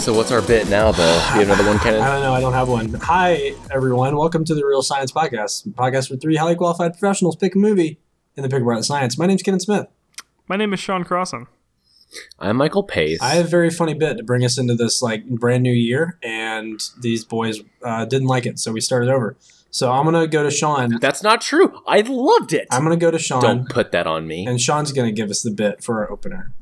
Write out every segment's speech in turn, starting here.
So what's our bit now, though? Do you have another one, I Kenan? don't know. I don't have one. Hi, everyone. Welcome to the Real Science Podcast, a podcast where three highly qualified professionals pick a movie and then pick apart the science. My name's Kenan Smith. My name is Sean Crossan. I'm Michael Pace. I have a very funny bit to bring us into this like brand new year, and these boys uh, didn't like it, so we started over. So I'm gonna go to Sean. That's not true. I loved it. I'm gonna go to Sean, Don't put that on me. and Sean's gonna give us the bit for our opener.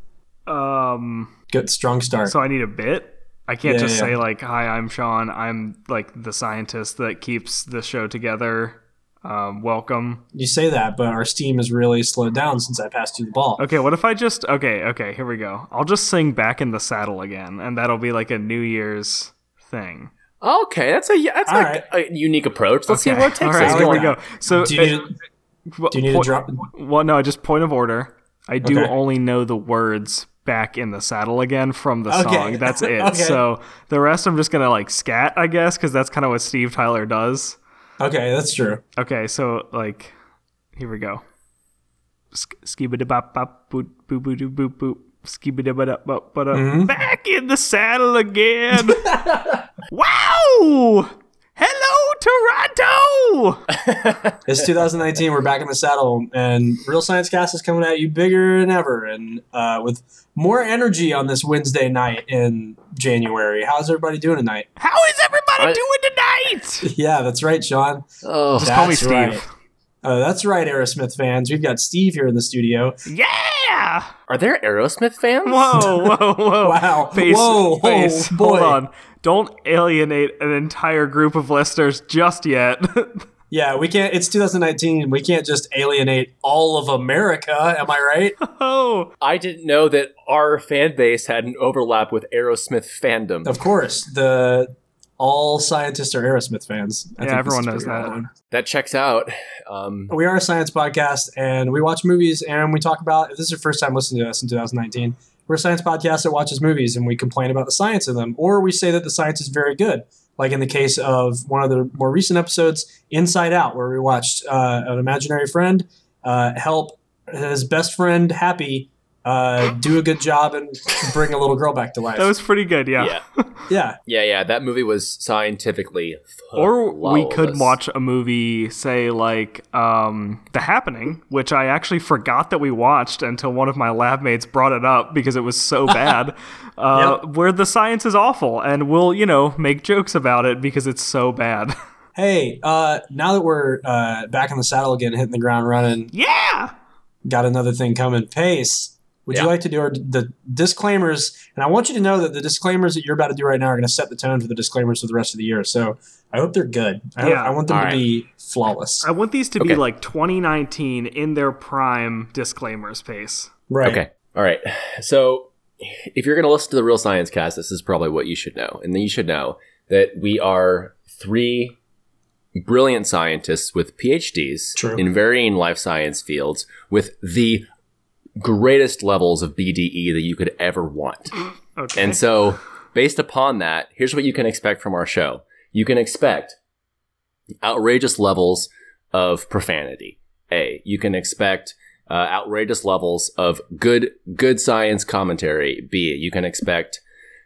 Um, Good strong start. so I need a bit. I can't Yeah, just yeah. say like, "Hi, I'm Sean. I'm like the scientist that keeps the show together." Um, welcome. you say that, but our steam has really slowed down since I passed you the ball. Okay, what if I just okay, okay, here we go. I'll just sing "Back in the Saddle" again, and that'll be like a New Year's thing. okay, that's a that's All like a unique approach. Let's see Okay, where it takes all right, us. here we go. So, Do you need, uh, do you need to point- drop? Well, no, just point of order. I do Okay. only know the words "back in the saddle" again from the Okay. song. That's it. Okay. So the rest, I'm just gonna like scat, I guess, because that's kind of what Steve Tyler does. Okay, that's true. Okay, so like, here we go. Skibidi bop bop boop boop. Back in the saddle again. wow! Hello, Toronto. It's 2019. We're back in the saddle, and Real Science Cast is coming at you bigger than ever, and uh, with more energy on this Wednesday night in January. How's everybody doing tonight? How is everybody I- doing tonight? Yeah, that's right, Sean. Oh, Just call me Steve. right. Uh, that's right, Aerosmith fans. We've got Steve here in the studio. Yeah! are there Aerosmith fans? Whoa, whoa, whoa. Wow. Face, Whoa, face. oh, boy. Hold on. Don't alienate an entire group of listeners just yet. Yeah, we can't. It's 2019. We can't just alienate all of America. Am I right? oh, I didn't know that our fan base had an overlap with Aerosmith fandom. of course. The all scientists are Aerosmith fans. I Yeah, everyone knows that. known. That checks out. Um, We are a science podcast, and we watch movies, and we talk about. If this is your first time listening to us in 2019, we're a science podcast that watches movies, and we complain about the science of them, or we say that the science is very good. Like in the case of one of the more recent episodes, Inside Out, where we watched uh, an imaginary friend uh, help his best friend Happy uh, do a good job and bring a little girl back to life. that was pretty good, yeah. yeah, yeah, yeah, yeah. That movie was scientifically. Or we could watch a movie, say like um, The Happening, which I actually forgot that we watched until one of my lab mates brought it up because it was so bad. uh, Where the science is awful, and we'll you know make jokes about it because it's so bad. Hey, uh, now that we're uh, back in the saddle again, hitting the ground running, yeah. got another thing coming. Pace, would Yeah. you like to do our, the disclaimers? And I want you to know that the disclaimers that you're about to do right now are going to set the tone for the disclaimers for the rest of the year. So I hope they're good. I, Yeah. I want them All to right. be flawless. I want these to be like 2019 in their prime disclaimers pace. Right. Okay. All right. So, if you're going to listen to the Real Science Cast, this is probably what you should know. And then you should know that we are three brilliant scientists with PhDs True. in varying life science fields with the greatest levels of BDE that you could ever want. Okay. And so, based upon that, here's what you can expect from our show. You can expect outrageous levels of profanity. A. You can expect uh, outrageous levels of good good science commentary. B. You can expect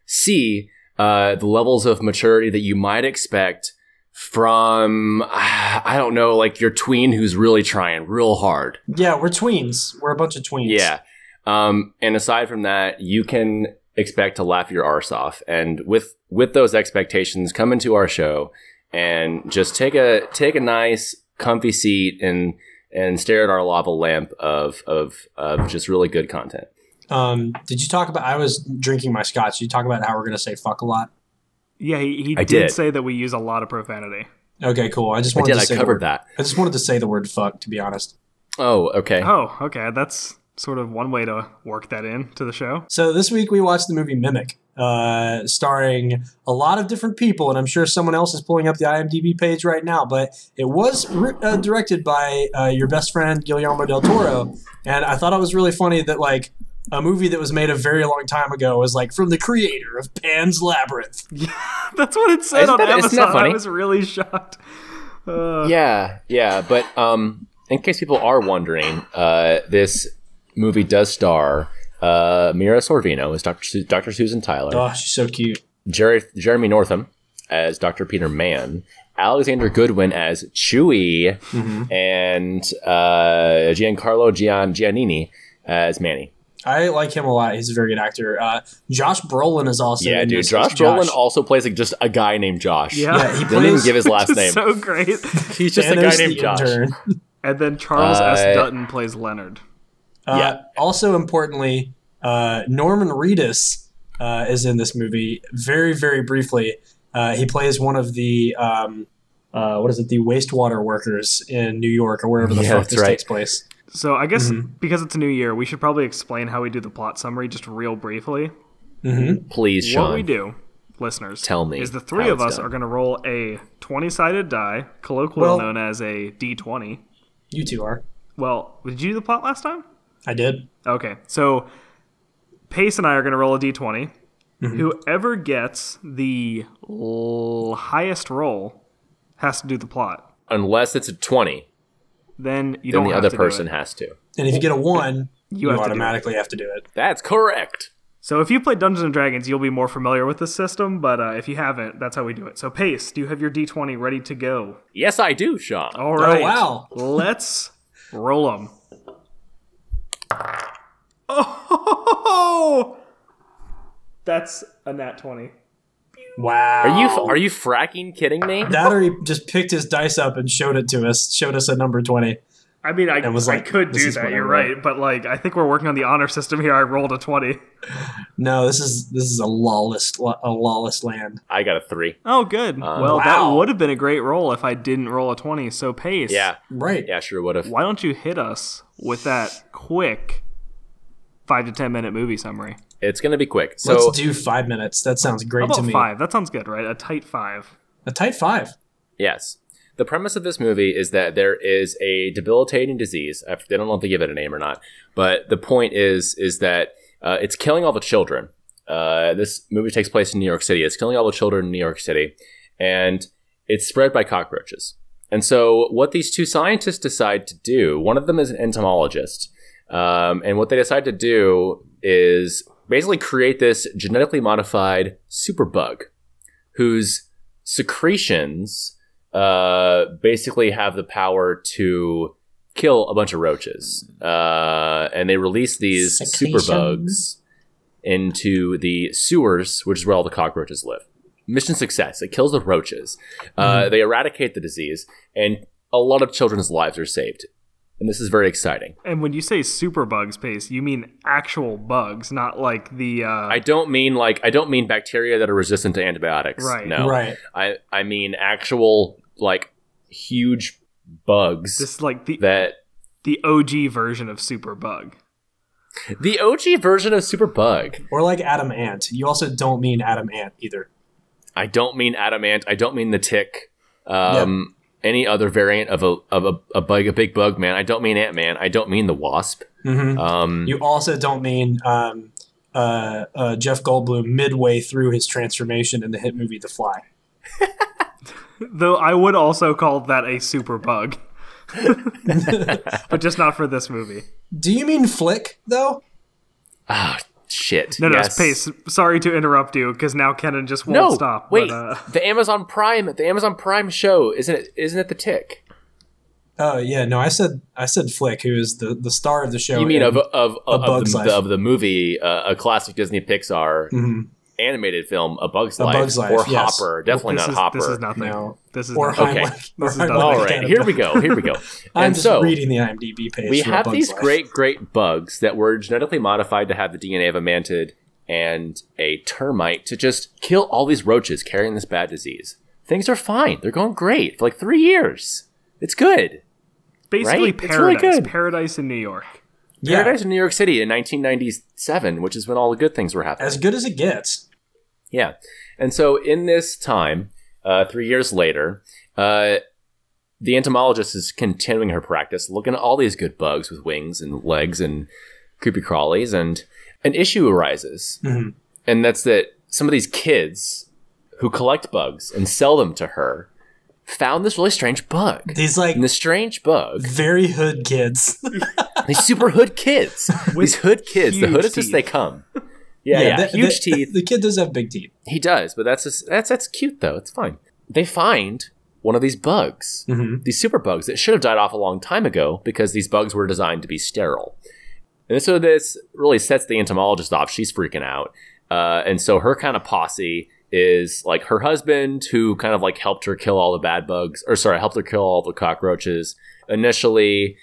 C. Uh, the levels of maturity that you might expect from I don't know, like your tween who's really trying real hard. Yeah, we're tweens. We're a bunch of tweens. Yeah. Um, and aside from that, you can expect to laugh your arse off. And with with those expectations, come into our show and just take a take a nice comfy seat and and stare at our lava lamp of of of just really good content. Um, did you talk about? I was drinking my scotch. Did you talk about how we're going to say fuck a lot? Yeah, he, he I did, did. say that we use a lot of profanity. Okay, cool. I just I wanted did. to I say the covered word- that. I just wanted to say the word fuck. To be honest. Oh, okay. Oh, okay. That's sort of one way to work that in to the show. So this week we watched the movie Mimic, uh, starring a lot of different people, and I'm sure someone else is pulling up the IMDb page right now. But it was ri- uh, directed by uh, your best friend Guillermo del Toro, and I thought it was really funny that like a movie that was made a very long time ago was like from the creator of Pan's Labyrinth. Yeah, That's what it said Isn't on that- isn't that Amazon. I was really shocked. Uh, Yeah, yeah, but um, in case people are wondering, uh, this movie does star uh, Mira Sorvino as Dr. Su- Dr. Susan Tyler, Oh, she's so cute. Jerry- Jeremy Northam as Dr. Peter Mann, Alexander Goodwin as Chuy, and uh, Giancarlo Gian- Giannini as Manny. I like him a lot. He's a very good actor. Uh, Josh Brolin is also yeah, dude. this Josh as Brolin also plays like just a guy named Josh. Yeah. Yeah, he Didn't even give his last name. is so great. He's just a guy named Josh. intern. And then Charles S. Uh, Dutton plays Leonard. Uh, Yeah. Also, importantly, uh, Norman Reedus uh, is in this movie. Very, very briefly, uh, he plays one of the um, uh, what is it? The wastewater workers in New York or wherever the Yeah, fuck this right. takes place. So I guess because it's a new year, we should probably explain how we do the plot summary just real briefly. Please, Sean. What we do, listeners, Tell me is the three of us done. are going to roll a 20 sided die, colloquially Well- known as a d20. You two are. Well, did you do the plot last time? I did. Okay, so Pace and I are going to roll a d20. Mm-hmm. Whoever gets the l- highest roll has to do the plot. Unless it's a 20, Then you then don't the have other to person has to. And if you get a one, you, have to automatically have to do it. That's correct. So if you play Dungeons and Dragons, you'll be more familiar with this system. But uh, if you haven't, that's how we do it. So Pace, do you have your d20 ready to go? Yes, I do, Sean. All right. Oh, wow. Let's roll them. Oh, that's a nat 20. Wow. Are you are you fracking kidding me? that or he just picked his dice up and showed it to us, showed us a number 20. I mean, I, And was I like, could this do that. You're wrote. right, but like, I think we're working on the honor system here. I rolled a 20. No, this is this is a lawless a lawless land. I got a three. Oh, good. Um, well, wow. that would have been a great roll if I didn't roll a 20. So Pace, Yeah, Right. yeah, sure would have. why don't you hit us with that quick five to ten minute movie summary? It's gonna be quick. So Let's do five minutes. That sounds great How to about me. five? That sounds good, right? A tight five. A tight five. yes, the premise of this movie is that there is a debilitating disease. I don't know if they give it a name or not, but the point is is that uh, it's killing all the children. Uh, this movie takes place in New York City. It's killing all the children in New York City, and it's spread by cockroaches. And so, what these two scientists decide to do, one of them is an entomologist, um, and what they decide to do is basically create this genetically modified superbug whose secretions uh, basically have the power to kill a bunch of roaches. Uh, and they release these Secretions. superbugs into the sewers, which is where all the cockroaches live. Mission success. It kills the roaches. Uh, they eradicate the disease, and a lot of children's lives are saved. And this is very exciting. And when you say super bugs, Pace, you mean actual bugs, not like the. Uh, I don't mean like I don't mean bacteria that are resistant to antibiotics. Right. No. Right. I I mean actual like huge bugs this is like the that the OG version of super bug. the OG version of super bug, Or like Atom Ant. You also don't mean Atom Ant either. I don't mean Atom Ant. I don't mean the tick. Um, Any other variant of a of a, a bug, a big bug man. I don't mean Ant Man. I don't mean the wasp. Mhm. Um, You also don't mean um, uh, uh, Jeff Goldblum midway through his transformation in the hit movie The Fly. Though I would also call that a super bug. but just not for this movie. Do you mean Flik though? ah, shit. No, no, yes. Pace. Sorry to interrupt you because now Kenan just won't No, stop. wait. But, uh, The Amazon Prime, the Amazon Prime show, isn't it? Isn't it the tick? Oh yeah, no, I said I said Flik, who is the, the star of the show. You mean of of of, of, the, of the movie, uh, a classic Disney Pixar Mhm. Animated film, A Bug's A Life, Bug's Life, or yes. Hopper? Definitely this not is, Hopper. This is nothing. No. This is or nothing. Okay. This is or not- Heimlich All right, here we go. Here we go. I'm and just so reading the IMDb page. we have these Life. great, great bugs that were genetically modified to have the DNA of a mantid and a termite to just kill all these roaches carrying this bad disease. Things are fine. They're going great for like three years. It's good. Basically, Right? It's really paradise. good. Paradise in New York. Yeah, Paradise in New York City in 1997, which is when all the good things were happening. as good as it gets. Yeah. And so in this time, uh, three years later, uh, the entomologist is continuing her practice, looking at all these good bugs with wings and legs and creepy crawlies, and an issue arises. Mhm. And that's that some of these kids who collect bugs and sell them to her found this really strange bug. These like And the strange bug, very hood kids. these super hood kids, these hood kids, the hoodest teeth. they come. Yeah, yeah, the- huge the- teeth. The kid does have big teeth. He does, but that's just, that's that's cute though. It's fine. They find one of these bugs, Mhm. these super bugs that should have died off a long time ago because these bugs were designed to be sterile. And so this really sets the entomologist off. She's freaking out, uh, and so her kind of posse is like her husband, who kind of like helped her kill all the bad bugs, or sorry, helped her kill all the cockroaches initially.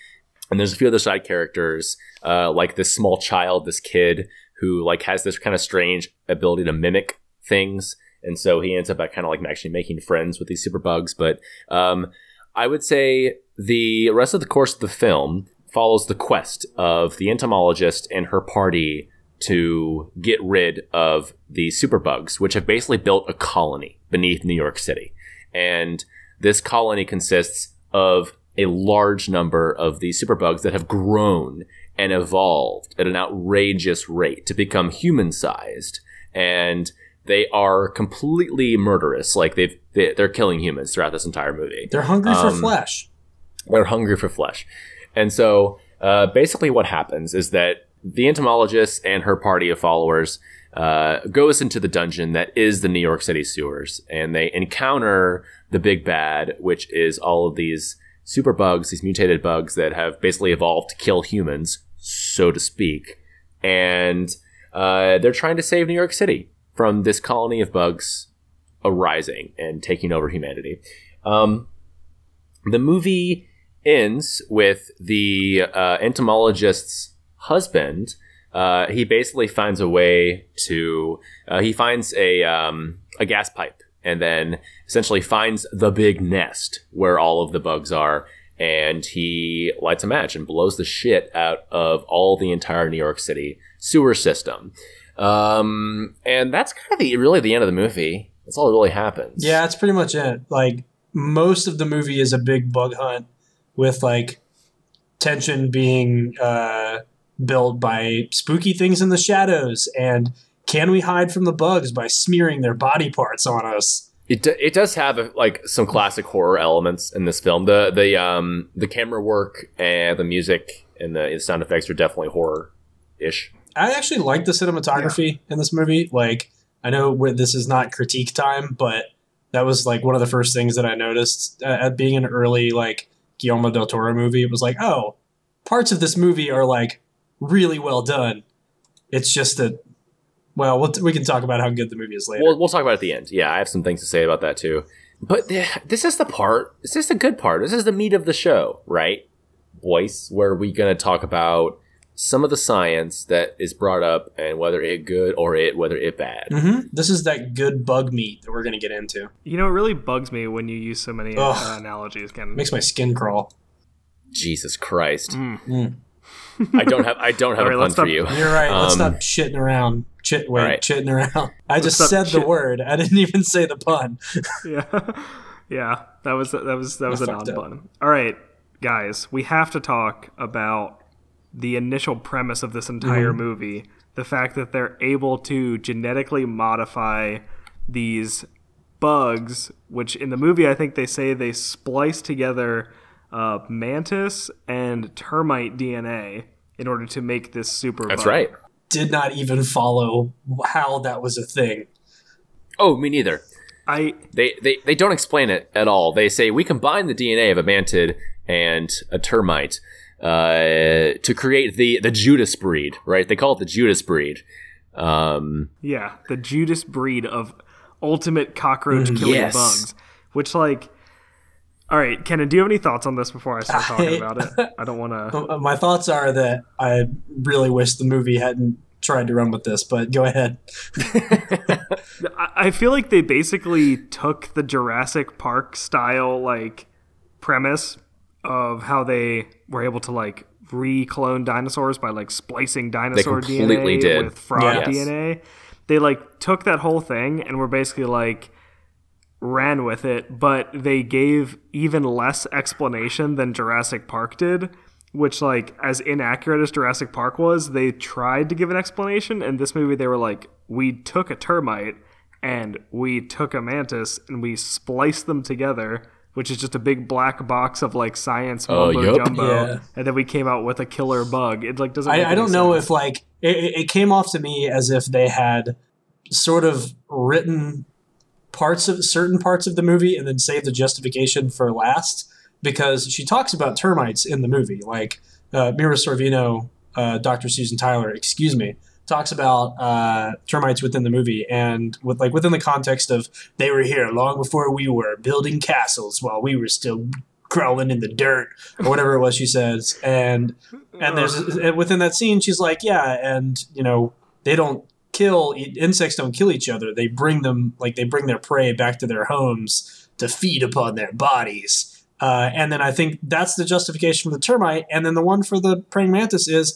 And there's a few other side characters, uh, like this small child, this kid who like has this kind of strange ability to mimic things, and so he ends up kind of like actually making friends with these super bugs. But um, I would say the rest of the course of the film follows the quest of the entomologist and her party to get rid of the superbugs, which have basically built a colony beneath New York City. And this colony consists of a large number of these superbugs that have grown and evolved at an outrageous rate to become human sized. And they are completely murderous. Like they've, they, they're killing humans throughout this entire movie They're hungry for Um, flesh. they're hungry for flesh. And so uh, basically what happens is that the entomologist and her party of followers uh, goes into the dungeon that is the New York City sewers, and they encounter the big bad, which is all of these super bugs, these mutated bugs that have basically evolved to kill humans, so to speak. And uh, they're trying to save New York City from this colony of bugs arising and taking over humanity. Um, the movie ends with the uh, entomologist's husband. Uh, he basically finds a way to. Uh, he finds a um, a gas pipe and then essentially finds the big nest where all of the bugs are, and he lights a match and blows the shit out of all the entire New York City sewer system. Um, and that's kind of the really the end of the movie. That's all that really happens. Yeah, that's pretty much it. Like most of the movie is a big bug hunt with like tension being uh, built by spooky things in the shadows and can we hide from the bugs by smearing their body parts on us? It, it does have like some classic horror elements in this film. The the um the camera work and the music and the, sound effects are definitely horror ish. I actually like the cinematography in this movie. Like, I know where this is not critique time, but that was like one of the first things that I noticed uh, at being an early like Guillermo del Toro movie. It was like, oh, parts of this movie are like really well done. It's just that, well, we'll we can talk about how good the movie is later. We'll we'll talk about it at the end. Yeah, I have some things to say about that too. But th- this is the part. This is the good part. This is the meat of the show, right, boys? Where we gonna talk about some of the science that is brought up and whether it good or it whether it bad. hmm This is that good bug meat that we're gonna get into. You know, it really bugs me when you use so many Ugh. uh, analogies. Ken. Makes my skin crawl. Jesus Christ! Mm. I don't have I don't have All right, a pun let's for stop- you. You're right. Let's Um, stop shitting around. Chit, wait, Alright. chitting around. I just stop said the word. I didn't even say the pun. yeah, yeah. That was that was that was I a non-pun. All right, guys, we have to talk about the initial premise of this entire Mm-hmm. movie: the fact that they're able to genetically modify these bugs, which in the movie I think they say they splice together uh, mantis and termite DNA in order to make this super. That's bug. right. Did not even follow how that was a thing. Oh, me neither. I They, they they don't explain it at all. They say we combine the DNA of a mantid and a termite uh, to create the the Judas breed, right? They call it the Judas breed. Um, Yeah, the Judas breed of ultimate cockroach killing Yes. bugs. Which, like, all right, Kenan, do you have any thoughts on this before I start talking I- about it? I don't want to. Uh, My thoughts are that I really wish the movie hadn't tried to run with this, but go ahead. I I feel like they basically took the Jurassic Park style like premise of how they were able to like re-clone dinosaurs by like splicing dinosaur DNA did. with frog Yes. DNA. They like took that whole thing and were basically like ran with it, but they gave even less explanation than Jurassic Park did. Which, like, as inaccurate as Jurassic Park was, they tried to give an explanation. And this movie, they were like, we took a termite and we took a mantis and we spliced them together, which is just a big black box of like science Oh, mumbo yup. jumbo. Yeah. And then we came out with a killer bug. It like doesn't. I, I don't know if like it, it it came off to me as if they had sort of written parts of certain parts of the movie and then save the justification for last because she talks about termites in the movie. Like uh, Mira Sorvino, uh, Dr. Susan Tyler, excuse me, talks about uh, termites within the movie and with like within the context of they were here long before we were building castles while we were still crawling in the dirt or whatever it was she says and and there's within that scene she's like yeah and you know they don't kill insects don't kill each other. They bring them like they bring their prey back to their homes to feed upon their bodies. Uh, and then i think that's the justification for the termite. And then the one for the praying mantis is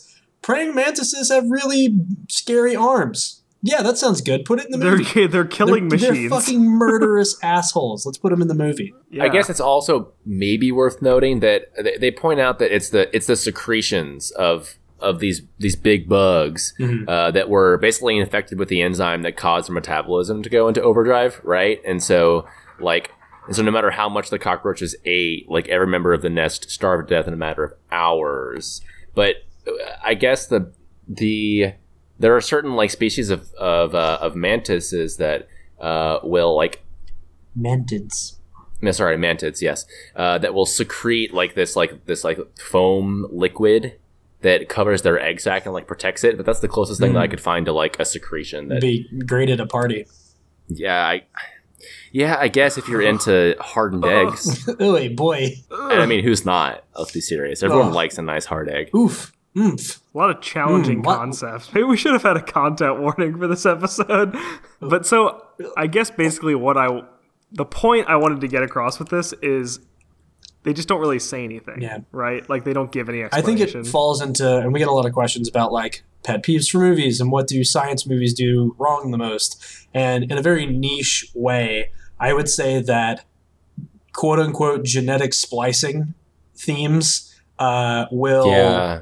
praying mantises have really scary arms. Yeah that sounds good. Put it in the movie. they're they're killing they're, machines. they're fucking murderous assholes. Let's put them in the movie. Yeah. I guess it's also maybe worth noting that they- they point out that it's the it's the secretions of of these these big bugs Mhm. uh, that were basically infected with the enzyme that caused their metabolism to go into overdrive, right? And so like and so no matter how much the cockroaches ate, like every member of the nest starved to death in a matter of hours. But uh, I guess the the there are certain like species of of, uh, of mantises that uh, will like mantids no, sorry, mantids, yes, uh, that will secrete like this, like this, like foam liquid that covers their egg sac and like protects it. But that's the closest thing that I mm. could find to like a secretion. That, be great at a party yeah, I, yeah, I guess if you're into hardened oh. eggs, oh boy and I mean, who's not? Let's be serious. Everyone Ugh. likes a nice hard egg. oof oomph A lot of challenging mm, what- concepts. Maybe we should have had a content warning for this episode. But so I guess basically what I the point I wanted to get across with this is they just don't really say anything. Yeah. Right? Like they don't give any extra. I think it falls into, and we get a lot of questions about like pet peeves for movies and what do science movies do wrong the most. And in a very niche way, I would say that quote unquote genetic splicing themes uh, will Yeah,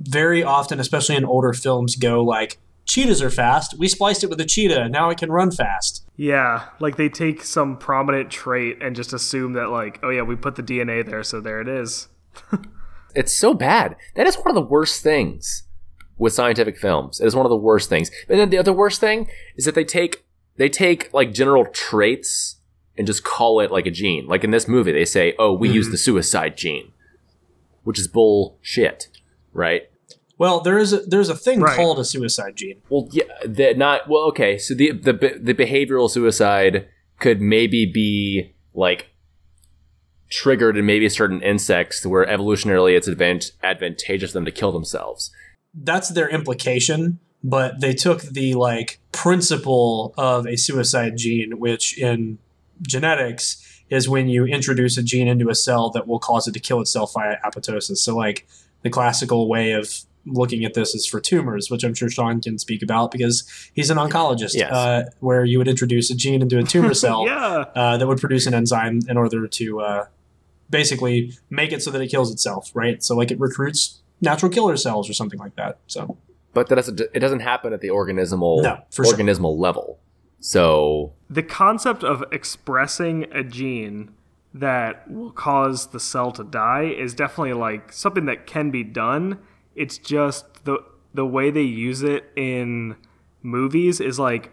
very often, especially in older films, go like, cheetahs are fast. We spliced it with a cheetah. Now it can run fast. yeah. Like they take some prominent trait and just assume that like, oh yeah, we put the DNA there, so there it is. it's so bad. That is one of the worst things with scientific films. It is one of the worst things. And then the other worst thing is that they take they take like general traits and just call it like a gene. Like in this movie, they say, "Oh, we use mm-hmm. the suicide gene," which is bullshit, right? Well, there is a, there's a thing Right. called a suicide gene. Well, yeah, that not well. Okay, so the the the behavioral suicide could maybe be like triggered in maybe certain insects where evolutionarily it's advant- advantageous for them to kill themselves. that's their implication but they took the like principle of a suicide gene which in genetics is when you introduce a gene into a cell that will cause it to kill itself via apoptosis so like the classical way of looking at this is for tumors which i'm sure sean can speak about because he's an oncologist Yes. uh, where you would introduce a gene into a tumor cell yeah. uh, that would produce an enzyme in order to uh, basically make it so that it kills itself right so like it recruits natural killer cells or something like that so But that doesn't it doesn't happen at the organismal No, for sure. organismal level. So the concept of expressing a gene that will cause the cell to die is definitely like something that can be done. It's just the the way they use it in movies is like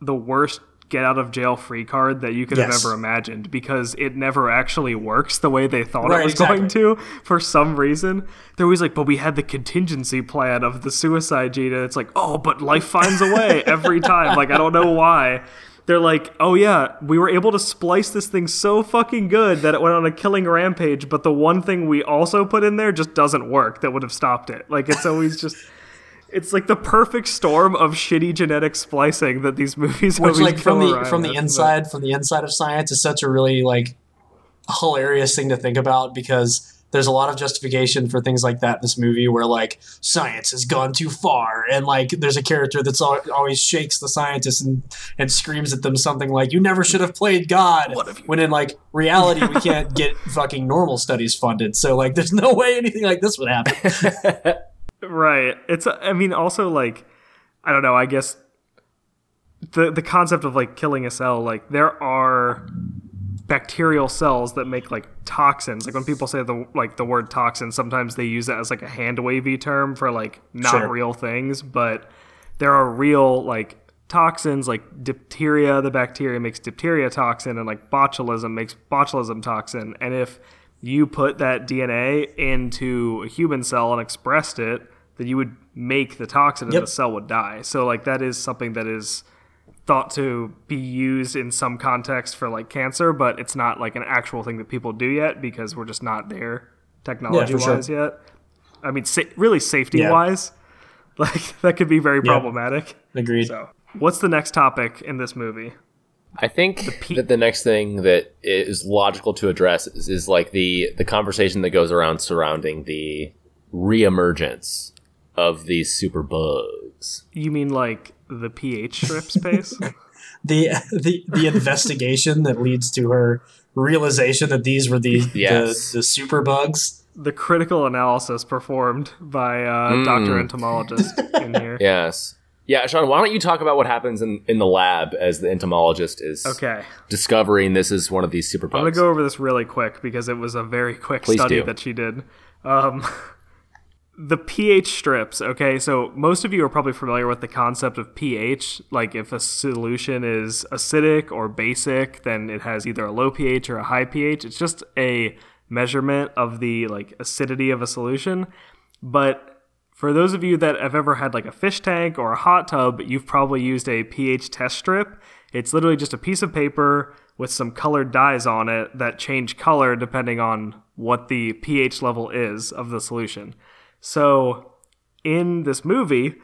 the worst get out of jail free card that you could have ever imagined because it never actually works the way they thought Right, it was exactly. going to for some reason. They're always like, but we had the contingency plan of the suicide gene. And it's like, oh, but life finds a way every time. Like, I don't know why. They're like, oh yeah, we were able to splice this thing so fucking good that it went on a killing rampage, but the one thing we also put in there just doesn't work that would have stopped it. Like, it's always just. It's like the perfect storm of shitty genetic splicing that these movies which like from the from the with, but- inside from the inside of science is such a really like hilarious thing to think about because there's a lot of justification for things like that in this movie where like science has gone too far and like there's a character that's al- always shakes the scientists and, and screams at them something like you never should have played god when in like reality we can't get fucking normal studies funded so like there's no way anything like this would happen Right. It's I mean also like I don't know, I guess the the concept of like killing a cell like there are bacterial cells that make like toxins. Like when people say the like the word toxin, sometimes they use it as like a hand wavy term for like not Sure. real things, but there are real like toxins like diphtheria, the bacteria makes diphtheria toxin and like botulism makes botulism toxin. And if you put that DNA into a human cell and expressed it, then you would make the toxin and Yep. the cell would die. So like that is something that is thought to be used in some context for like cancer, but it's not like an actual thing that people do yet because we're just not there technology wise yet. I mean, sa- really safety wise, like that could be very problematic. agreed So, what's the next topic in this movie? I think that the next thing that is logical to address is, is like the the conversation that goes around surrounding the reemergence of these super bugs. You mean like the pH strip space? the the the investigation that leads to her realization that these were the Yes. the, the super bugs. the critical analysis performed by uh, Dr. Entomologist in here. Yes. Yeah, Sean, why don't you talk about what happens in, in the lab as the entomologist is Okay. discovering this is one of these super bugs. I'm gonna go over this really quick because it was a very quick Please study do. that she did. Um, the pH strips. Okay, so most of you are probably familiar with the concept of pH. Like if a solution is acidic or basic, then it has either a low pH or a high pH. It's just a measurement of the like acidity of a solution. But for those of you that have ever had like a fish tank or a hot tub, you've probably used a pH test strip. It's literally just a piece of paper with some colored dyes on it that change color depending on what the pH level is of the solution. So in this movie,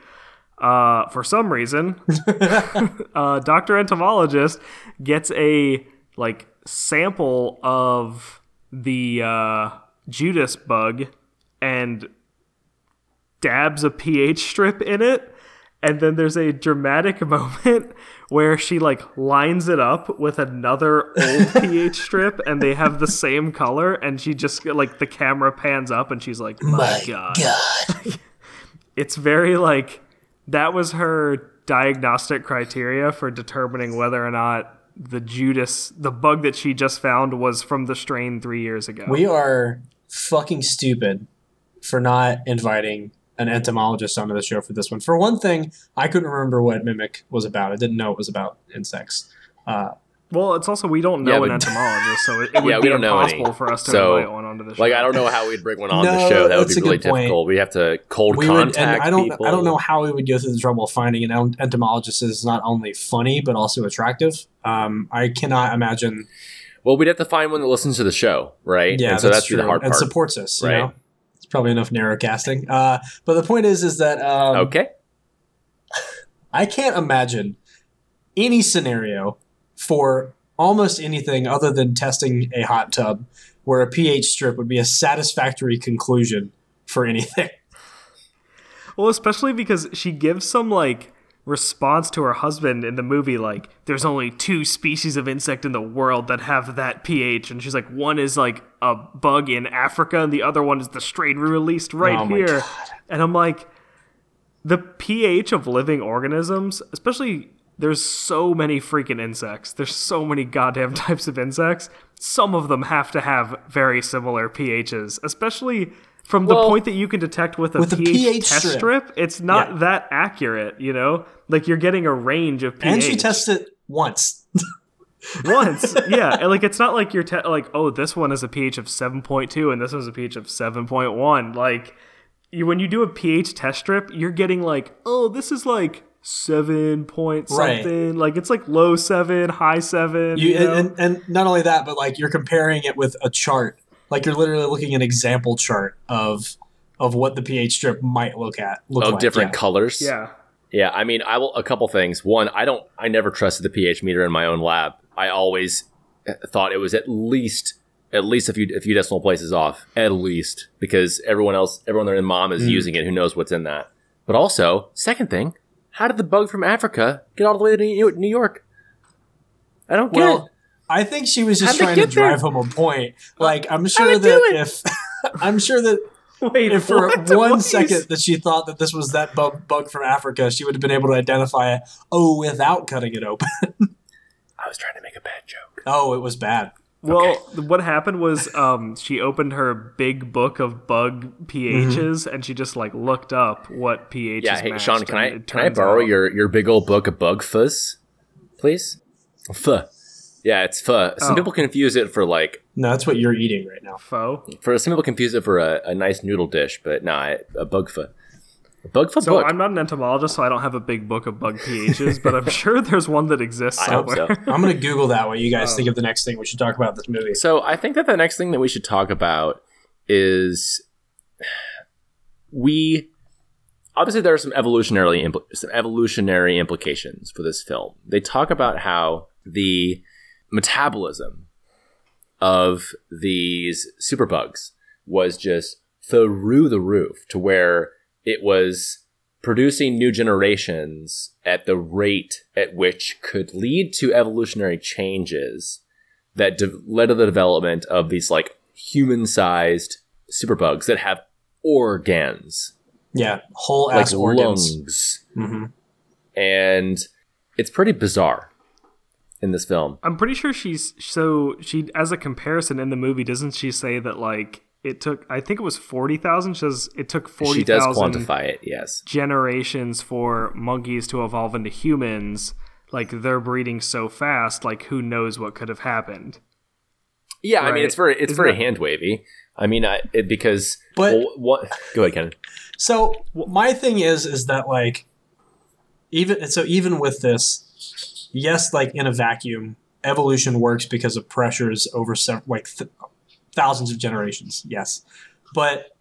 uh, for some reason, uh, Dr. Entomologist gets a like sample of the uh, Judas bug and dabs a pH strip in it. And then there's a dramatic moment where she like lines it up with another old pH strip and they have the same color. And she just like the camera pans up and she's like, My, God. it's very like that was her diagnostic criteria for determining whether or not the Judas, the bug that she just found, was from the strain three years ago. We are fucking stupid for not inviting an entomologist onto the show for this one. For one thing, I couldn't remember what Mimic was about. I didn't know it was about insects. Uh, Well, it's also we don't know Yeah, an but- entomologist, so it, it would Yeah, we be don't know any. impossible for us to So, invite one onto the show. Like I don't know how we'd bring one on No, the show. That would be really good point. difficult. We have to cold we contact and I don't, people. I don't know how we would go through the trouble of finding an entomologist that is not only funny but also attractive. Um, I cannot imagine. Well, we'd have to find one that listens to the show, right? Yeah, and so that's, that's, true. the hard part. and supports us. You Right. know, it's probably enough narrow casting. Uh, but the point is, is that um, okay. I can't imagine any scenario for almost anything other than testing a hot tub where a pH strip would be a satisfactory conclusion for anything. Well, especially because she gives some like response to her husband in the movie, like there's only two species of insect in the world that have that pH, and she's like, one is like a bug in Africa, and the other one is the strain we released right Oh here. And I'm like, the pH of living organisms, especially there's so many freaking insects. There's so many goddamn types of insects. Some of them have to have very similar pHs, especially from the point that you can detect with a With a pH, pH test strip. strip. It's not Yeah. that accurate, you know? Like you're getting a range of pH. And she tested it once. once. yeah, and like it's not like you're te- like, oh, this one is a pH of 7.2 and this one's a pH of 7.1. Like you when you do a pH test strip, you're getting like, oh, this is like 7 point Right. something. Like it's like low 7, high 7, You, you know? and, and not only that, but like you're comparing it with a chart. Like you're literally looking at an example chart of of what the pH strip might look at. Look Of like, different yeah. colors. yeah. Yeah, I mean, I will a couple things. One, I don't, I never trusted the pH meter in my own lab. I always thought it was at least at least a few a few decimal places off, at least because everyone else, everyone in mom is Mm. using it. Who knows what's in that? But also, second thing, how did the bug from Africa get all the way to New New York? I don't get it. Well, I think she was just How'd trying to get there? drive home a point. Like I'm How'd sure that if I'm sure that Wait, if for what? one What? second that she thought that this was that bug, bug from Africa, she would have been able to identify it. Oh, without cutting it open. I was trying to make a bad joke. Oh, it was bad. Well, what happened was um, she opened her big book of bug pHs and she just like looked up what pHs. Yeah, hey Sean, can I can I borrow out- your your big old book of bug fuzz, please? Fuh. Yeah, it's fuh. Some Oh. people confuse it for like No, that's what you're eating right now. foe? for some people confuse it for a, a nice noodle dish, but nah, a bug fuh. A bug fuh So book. I'm not an entomologist, so I don't have a big book of bug pHs, but I'm sure there's one that exists I hope somewhere. so. I'm gonna Google that while you guys Oh. think of the next thing we should talk about this movie. So I think that the next thing that we should talk about is we obviously there are some evolutionary impl- some evolutionary implications for this film. They talk about how the metabolism of these superbugs was just through the roof to where it was producing new generations at the rate at which could lead to evolutionary changes that de- led to the development of these like human-sized superbugs that have organs. Yeah, whole like organs. lungs. Hmm and it's pretty bizarre in this film I'm pretty sure she's so she as a comparison in the movie doesn't she say that like it took I think it was forty thousand. She says it took forty she does quantify it yes generations for monkeys to evolve into humans. Like they're breeding so fast, like who knows what could have happened. yeah i mean it's very it's Isn't very that- hand wavy i mean I, it, because But- well, what go ahead ken So my thing is, is that like, even so, even with this, yes, like in a vacuum, evolution works because of pressures over sev- like th- thousands of generations. Yes, but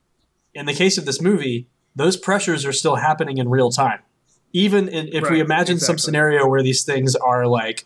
in the case of this movie, those pressures are still happening in real time. Even in, if we Right, imagine some scenario where these things are like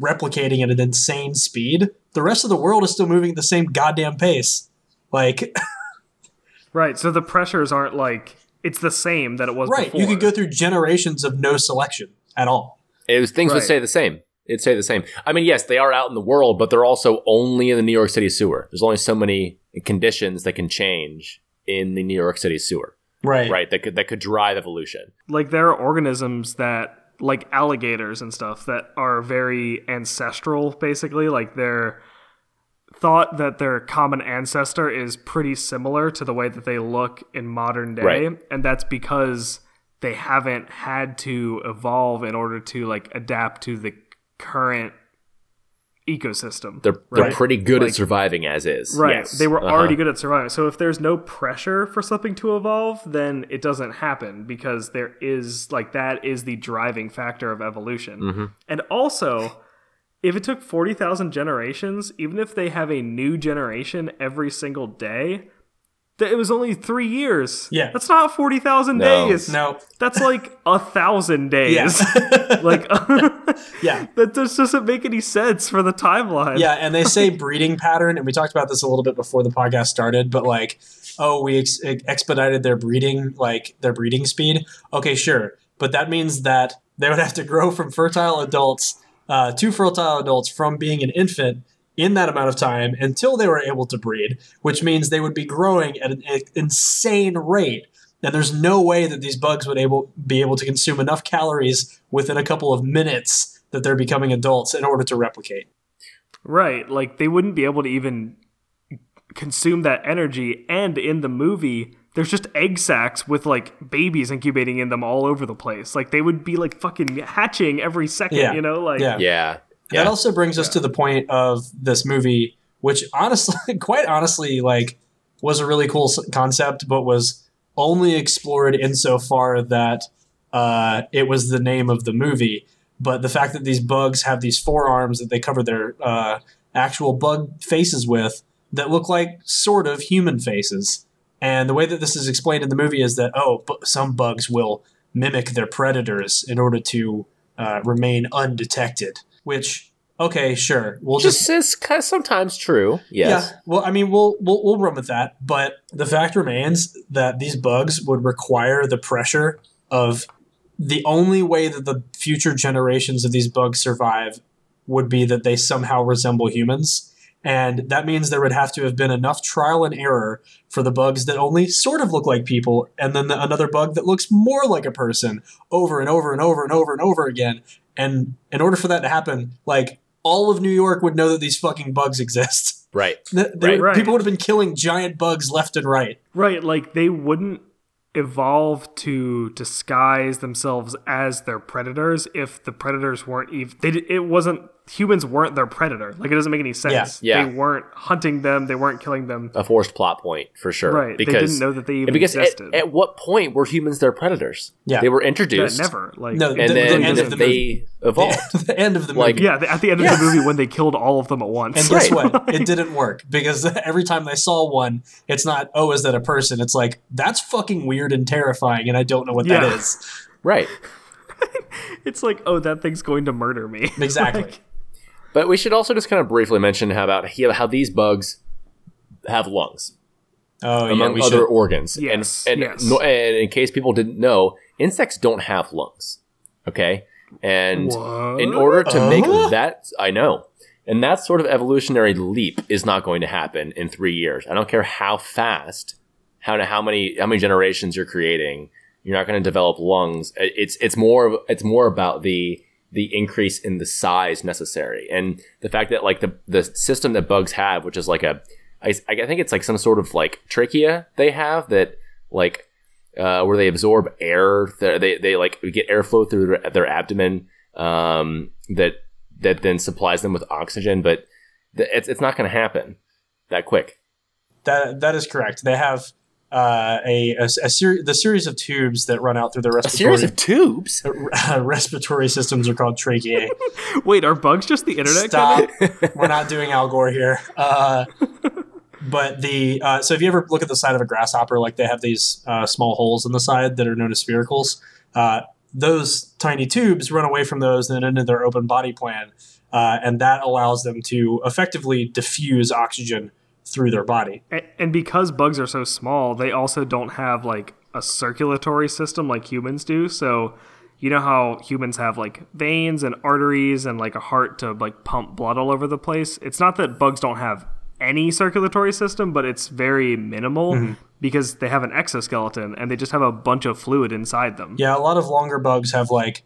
replicating at an insane speed, the rest of the world is still moving at the same goddamn pace. Like, Right. So the pressures aren't like it's the same that it was right, before. you could go through generations of no selection at all. It was things would Right. stay the same. It'd stay the same. I mean yes they are out in the world but they're also only in the new york city sewer. There's only so many conditions that can change in the new york city sewer. Right. right that could that could drive evolution. Like there are organisms that like alligators and stuff that are very ancestral basically. Like they're thought that their common ancestor is pretty similar to the way that they look in modern day. Right. and that's because they haven't had to evolve in order to like adapt to the current ecosystem they're they're pretty good Like- at surviving as is Right. Yes. They were Uh-huh. already good at surviving. So if there's no pressure for something to evolve, then it doesn't happen because there is like that is the driving factor of evolution. Mhm. And also, if it took 40,000 generations, even if they have a new generation every single day, that it was only 3 years. Yeah. That's not 40,000 No. days. No. That's like a thousand days. Yeah. like yeah. that just doesn't make any sense for the timeline. Yeah, and they say breeding pattern, and we talked about this a little bit before the podcast started, but like, oh, we ex- expedited their breeding, like their breeding speed. Okay, sure, but that means that they would have to grow from fertile adults uh, to fertile adults from being an infant in that amount of time until they were able to breed, which means they would be growing at an insane rate. And there's no way that these bugs would able be able to consume enough calories within a couple of minutes that they're becoming adults in order to replicate. Right. Like they wouldn't be able to even consume that energy. And in the movie, there's just egg sacs with like babies incubating in them all over the place. Like they would be like fucking hatching every second, Yeah. you know? Like Yeah. yeah That also brings us to the point of this movie, which honestly, quite honestly, like was a really cool concept, but was only explored insofar that uh, it was the name of the movie. But the fact that these bugs have these forearms that they cover their uh, actual bug faces with that look like sort of human faces. And the way that this is explained in the movie is that, oh, bu- some bugs will mimic their predators in order to uh, remain undetected, which okay, sure, we'll Just just. is kind of sometimes true. Yes. Yeah, well, I mean, we'll, we'll we'll run with that, but the fact remains that these bugs would require the pressure of the only way that the future generations of these bugs survive would be that they somehow resemble humans. And that means there would have to have been enough trial and error for the bugs that only sort of look like people, and then the, another bug that looks more like a person over and over and over and over and over again. And in order for that to happen, like all of New York would know that these fucking bugs exist. Right. Th- they- Right. People would have been killing giant bugs left and right. Right, like they wouldn't evolve to disguise themselves as their predators if the predators weren't even they it wasn't humans weren't their predator. Like it doesn't make any sense. Yeah. They weren't hunting them, they weren't killing them. A forced plot point for sure. Right. Because they didn't know that they even because at, existed. at what point were humans their predators? Yeah. They were Yeah, introduced. never. Like No, And The- the then end of the they evolved. the end of the Like- movie. Yeah, at the end of the movie when they killed all of them at once. And guess Right. what? It didn't work because every time they saw one, it's not, oh, is that a person? It's like, that's fucking weird and terrifying, and I don't know what that Yeah. is. right. it's like, oh, that thing's going to murder me. Exactly. Like, But we should also just kind of briefly mention how about how these bugs have lungs. oh, among we other should. organs. Yes, and, and, yes. no- and in case people didn't know, insects don't have lungs. Okay, and What? in order to make Uh? that, I know, and that sort of evolutionary leap is not going to happen in three years. I don't care how fast, how how many how many generations you're creating. You're not going to develop lungs. It's it's more it's more about the the increase in the size necessary and the fact that like the the system that bugs have, which is like a I, I think it's like some sort of like trachea they have that like uh, where they absorb air. They, they, like get airflow through their, their abdomen um, that that then supplies them with oxygen. But th- it's, it's not going to happen that quick. That, that is correct. They have uh, a, a, a ser- the series of tubes that run out through the A respiratory series of tubes. respiratory systems are called tracheae. Wait, are bugs just the internet? Stop. We're not doing Al Gore here. Uh, but the uh, so if you ever look at the side of a grasshopper, like they have these uh, small holes in the side that are known as spiracles. Uh, those tiny tubes run away from those and into their open body plan, uh, and that allows them to effectively diffuse oxygen through their body. And because bugs are so small, they also don't have like a circulatory system like humans do. So, you know how humans have like veins and arteries and like a heart to like pump blood all over the place? It's not that bugs don't have any circulatory system, but it's very minimal mm-hmm. because they have an exoskeleton and they just have a bunch of fluid inside them. Yeah, a lot of longer bugs have like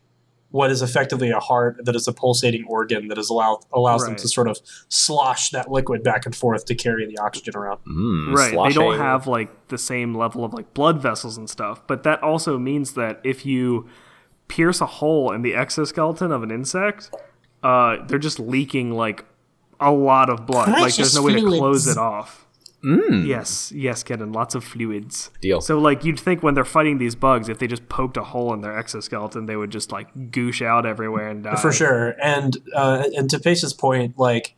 what is effectively a heart that is a pulsating organ that is allow allows them to sort of slosh that liquid back and forth to carry the oxygen around. Mm, right they don't have like the same level of like blood vessels and stuff but that also means that if you pierce a hole in the exoskeleton of an insect uh they're just leaking like a lot of blood like there's no way to close fluids. it off Mm, yes yes Kenan, lots of fluids deal. so like you'd think when they're fighting these bugs if they just poked a hole in their exoskeleton they would just like goosh out everywhere and die For sure. And uh, and to Pace's point, like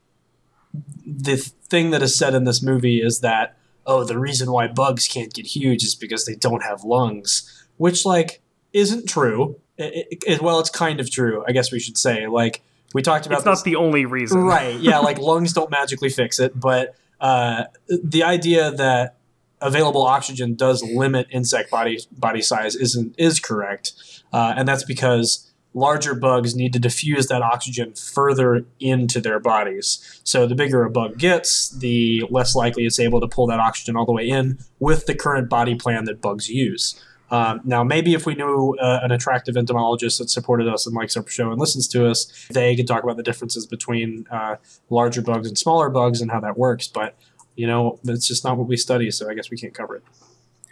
the thing that is said in this movie is that oh, the reason why bugs can't get huge is because they don't have lungs, which like isn't true. It, it, it- well, it's kind of true, I guess we should say. Like we talked about it's not this- the only reason right yeah like lungs don't magically fix it but uh, the idea that available oxygen does limit insect body body size isn't is correct. Uh, and that's because larger bugs need to diffuse that oxygen further into their bodies. So the bigger a bug gets the less likely it's able to pull that oxygen all the way in with the current body plan that bugs use um, now, maybe if we knew uh, an attractive entomologist that supported us and likes our show and listens to us, they could talk about the differences between uh, larger bugs and smaller bugs and how that works. But you know, that's just not what we study, so I guess we can't cover it.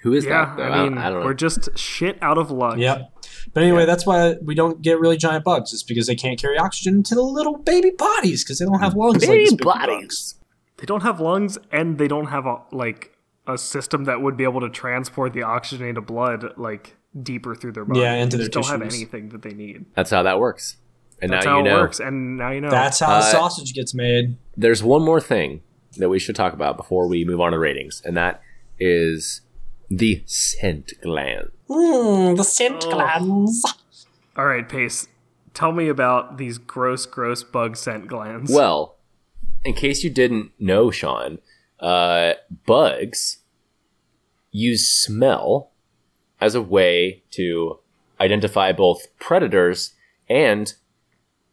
Who is yeah that? Though? i mean I, don't know. we're just shit out of luck Yep. But anyway, that's why we don't get really giant bugs. It's because they can't carry oxygen to the little baby bodies because they don't have lungs like these big bugs. they don't have lungs and they don't have a like a system that would be able to transport the oxygenated blood like deeper through their body. Yeah, into they their just don't have anything that they need. That's how that works. And That's now how you it know. works, and now you know. That's how Uh, sausage gets made. There's one more thing that we should talk about before we move on to ratings, and that is the scent gland. Mm, the scent Oh. glands. All right, Pace. Tell me about these gross, gross bug scent glands. Well, in case you didn't know, Sean, uh, bugs use smell as a way to identify both predators and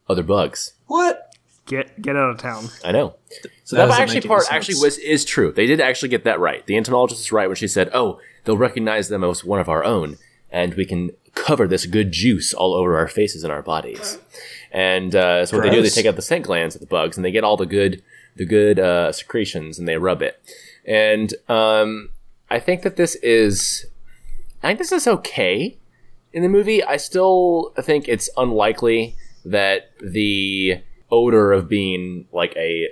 other bugs. What? get get out of town. I know. So That that, actually part sense. actually was is true. They did actually get that right. The entomologist is right when she said, "Oh, they'll recognize them as one of our own, and we can cover this good juice all over our faces and our bodies." And uh, so what they do, they take out the scent glands of the bugs, and they get all the good the good uh, secretions, and they rub it. And um, I think that this is, I think this is okay in the movie. I still think it's unlikely that the odor of being like a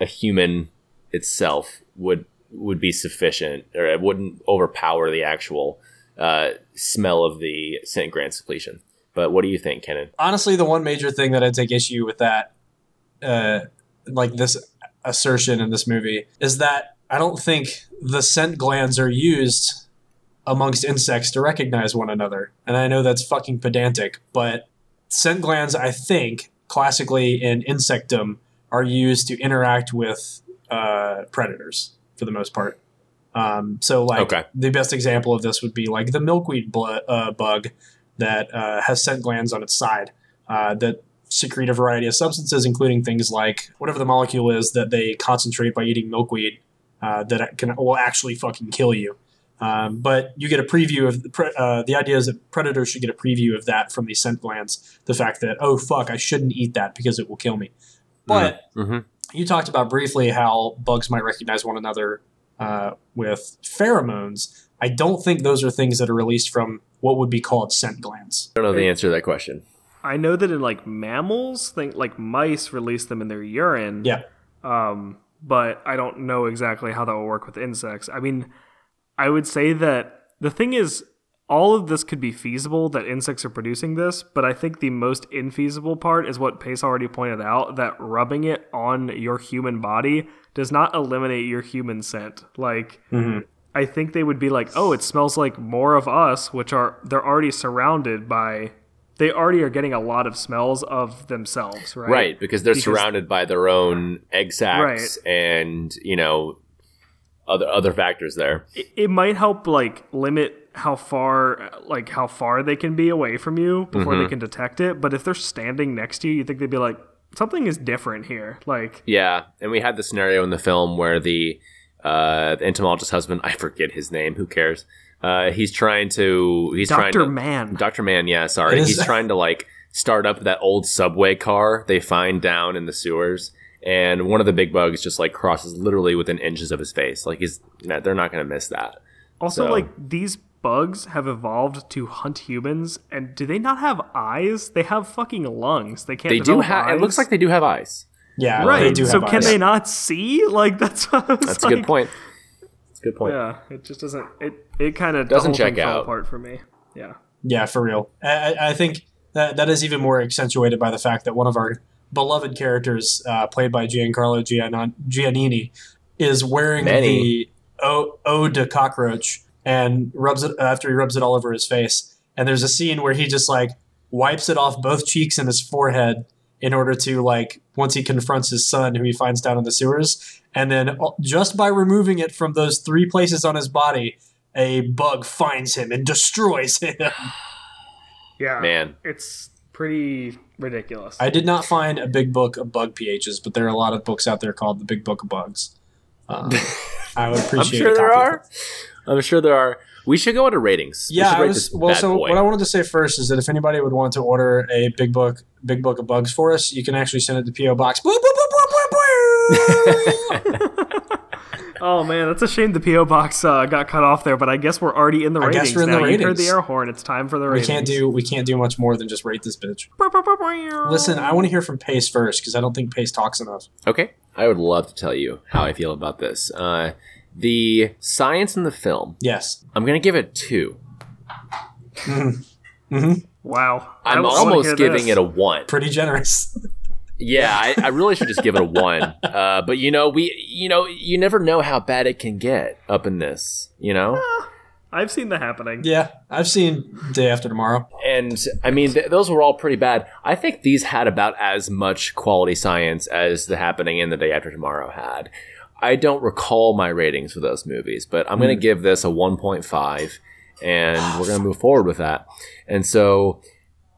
a human itself would would be sufficient, or it wouldn't overpower the actual uh, smell of the scent gland secretion. But what do you think, Kenan? honestly, the one major thing that I take issue with that, uh, like this assertion in this movie, is that I don't think the scent glands are used amongst insects to recognize one another. And I know that's fucking pedantic, but scent glands, I think, classically in insectum, are used to interact with uh, predators for the most part. Um, so, like, Okay. the best example of this would be like the milkweed blo- uh, bug that uh, has scent glands on its side uh, that secrete a variety of substances, including things like whatever the molecule is that they concentrate by eating milkweed uh, that can will actually fucking kill you. Um, but you get a preview of the, pre- uh, the idea is that predators should get a preview of that from these scent glands. The fact that oh fuck, I shouldn't eat that because it will kill me. But Mm-hmm. you talked about briefly how bugs might recognize one another uh, with pheromones. I don't think those are things that are released from what would be called scent glands. I don't know the answer to that question. I know that in like mammals, think like mice release them in their urine. Yeah. Um, but I don't know exactly how that will work with insects. I mean, I would say that the thing is, all of this could be feasible that insects are producing this, but I think the most infeasible part is what Pace already pointed out that rubbing it on your human body does not eliminate your human scent. Like, I think they would be like, oh, it smells like more of us, which are, they're already surrounded by. They already are getting a lot of smells of themselves, right? Right, because they're Because- surrounded by their own egg sacs and you know other other factors there. it, it might help like limit how far like how far they can be away from you before Mm-hmm. they can detect it but if they're standing next to you you think they'd be like something is different here like Yeah, and we had the scenario in the film where the uh, the entomologist husband, I forget his name, who cares? Uh, he's trying to he's trying dr to man Dr. Mann, yeah, sorry. It is- He's trying to like start up that old subway car they find down in the sewers. And one of the big bugs just like crosses literally within inches of his face. Like he's, they're not going to miss that. also so- like these bugs have evolved to hunt humans and do they not have eyes they have fucking lungs they can't They do have. It looks like they do have eyes. Yeah, right they do so have can they not see like that's That's a good point. That's a good point. yeah it just doesn't it it kind of Doesn't the whole check thing fell out. apart for me yeah Yeah, for real. I, I- I think that that is even more accentuated by the fact that one of our beloved characters, uh, played by Giancarlo Gian- Giannini, is wearing Manny. the O- Ode to Cockroach and rubs it after he rubs it all over his face. And there's a scene where he just like wipes it off both cheeks and his forehead in order to like once he confronts his son who he finds down in the sewers and then uh, just by removing it from those three places on his body a bug finds him and destroys him yeah Man. it's pretty ridiculous I did not find a big book of bug pHs, but there are a lot of books out there called the Big Book of Bugs. Um, I would appreciate that. I'm sure a there copy of are. I'm sure there are. We should go into ratings. Yeah, should I was well. So boy. what I wanted to say first is that if anybody would want to order a big book, big book of bugs for us, you can actually send it to PO Box. Boop, boop, boop, boop, boop, boop. Oh man, that's a shame the PO box uh, got cut off there, but I guess we're already in the I ratings guess we're in now. the You heard the air horn. It's time for the ratings. we can't do we can't do much more than just rate this bitch. Listen, I want to hear from Pace first because I don't think Pace talks enough. Okay. I would love to tell you how I feel about this. Uh, the science in the film, Yes, I'm going to give it two. Mm-hmm. Mm-hmm. Wow. I I'm was- I wanna almost giving this. it a one. pretty generous. Yeah, I, I really should just give it a one. Uh, but you know, we, you know, you never know how bad it can get up in this. You know, ah, I've seen the happening. yeah, I've seen Day After Tomorrow. and and I mean, th- those were all pretty bad. I think these had about as much quality science as The Happening and The Day After Tomorrow had. I don't recall my ratings for those movies, but I'm going to give this a 1.5, and we're going to move forward with that. And so,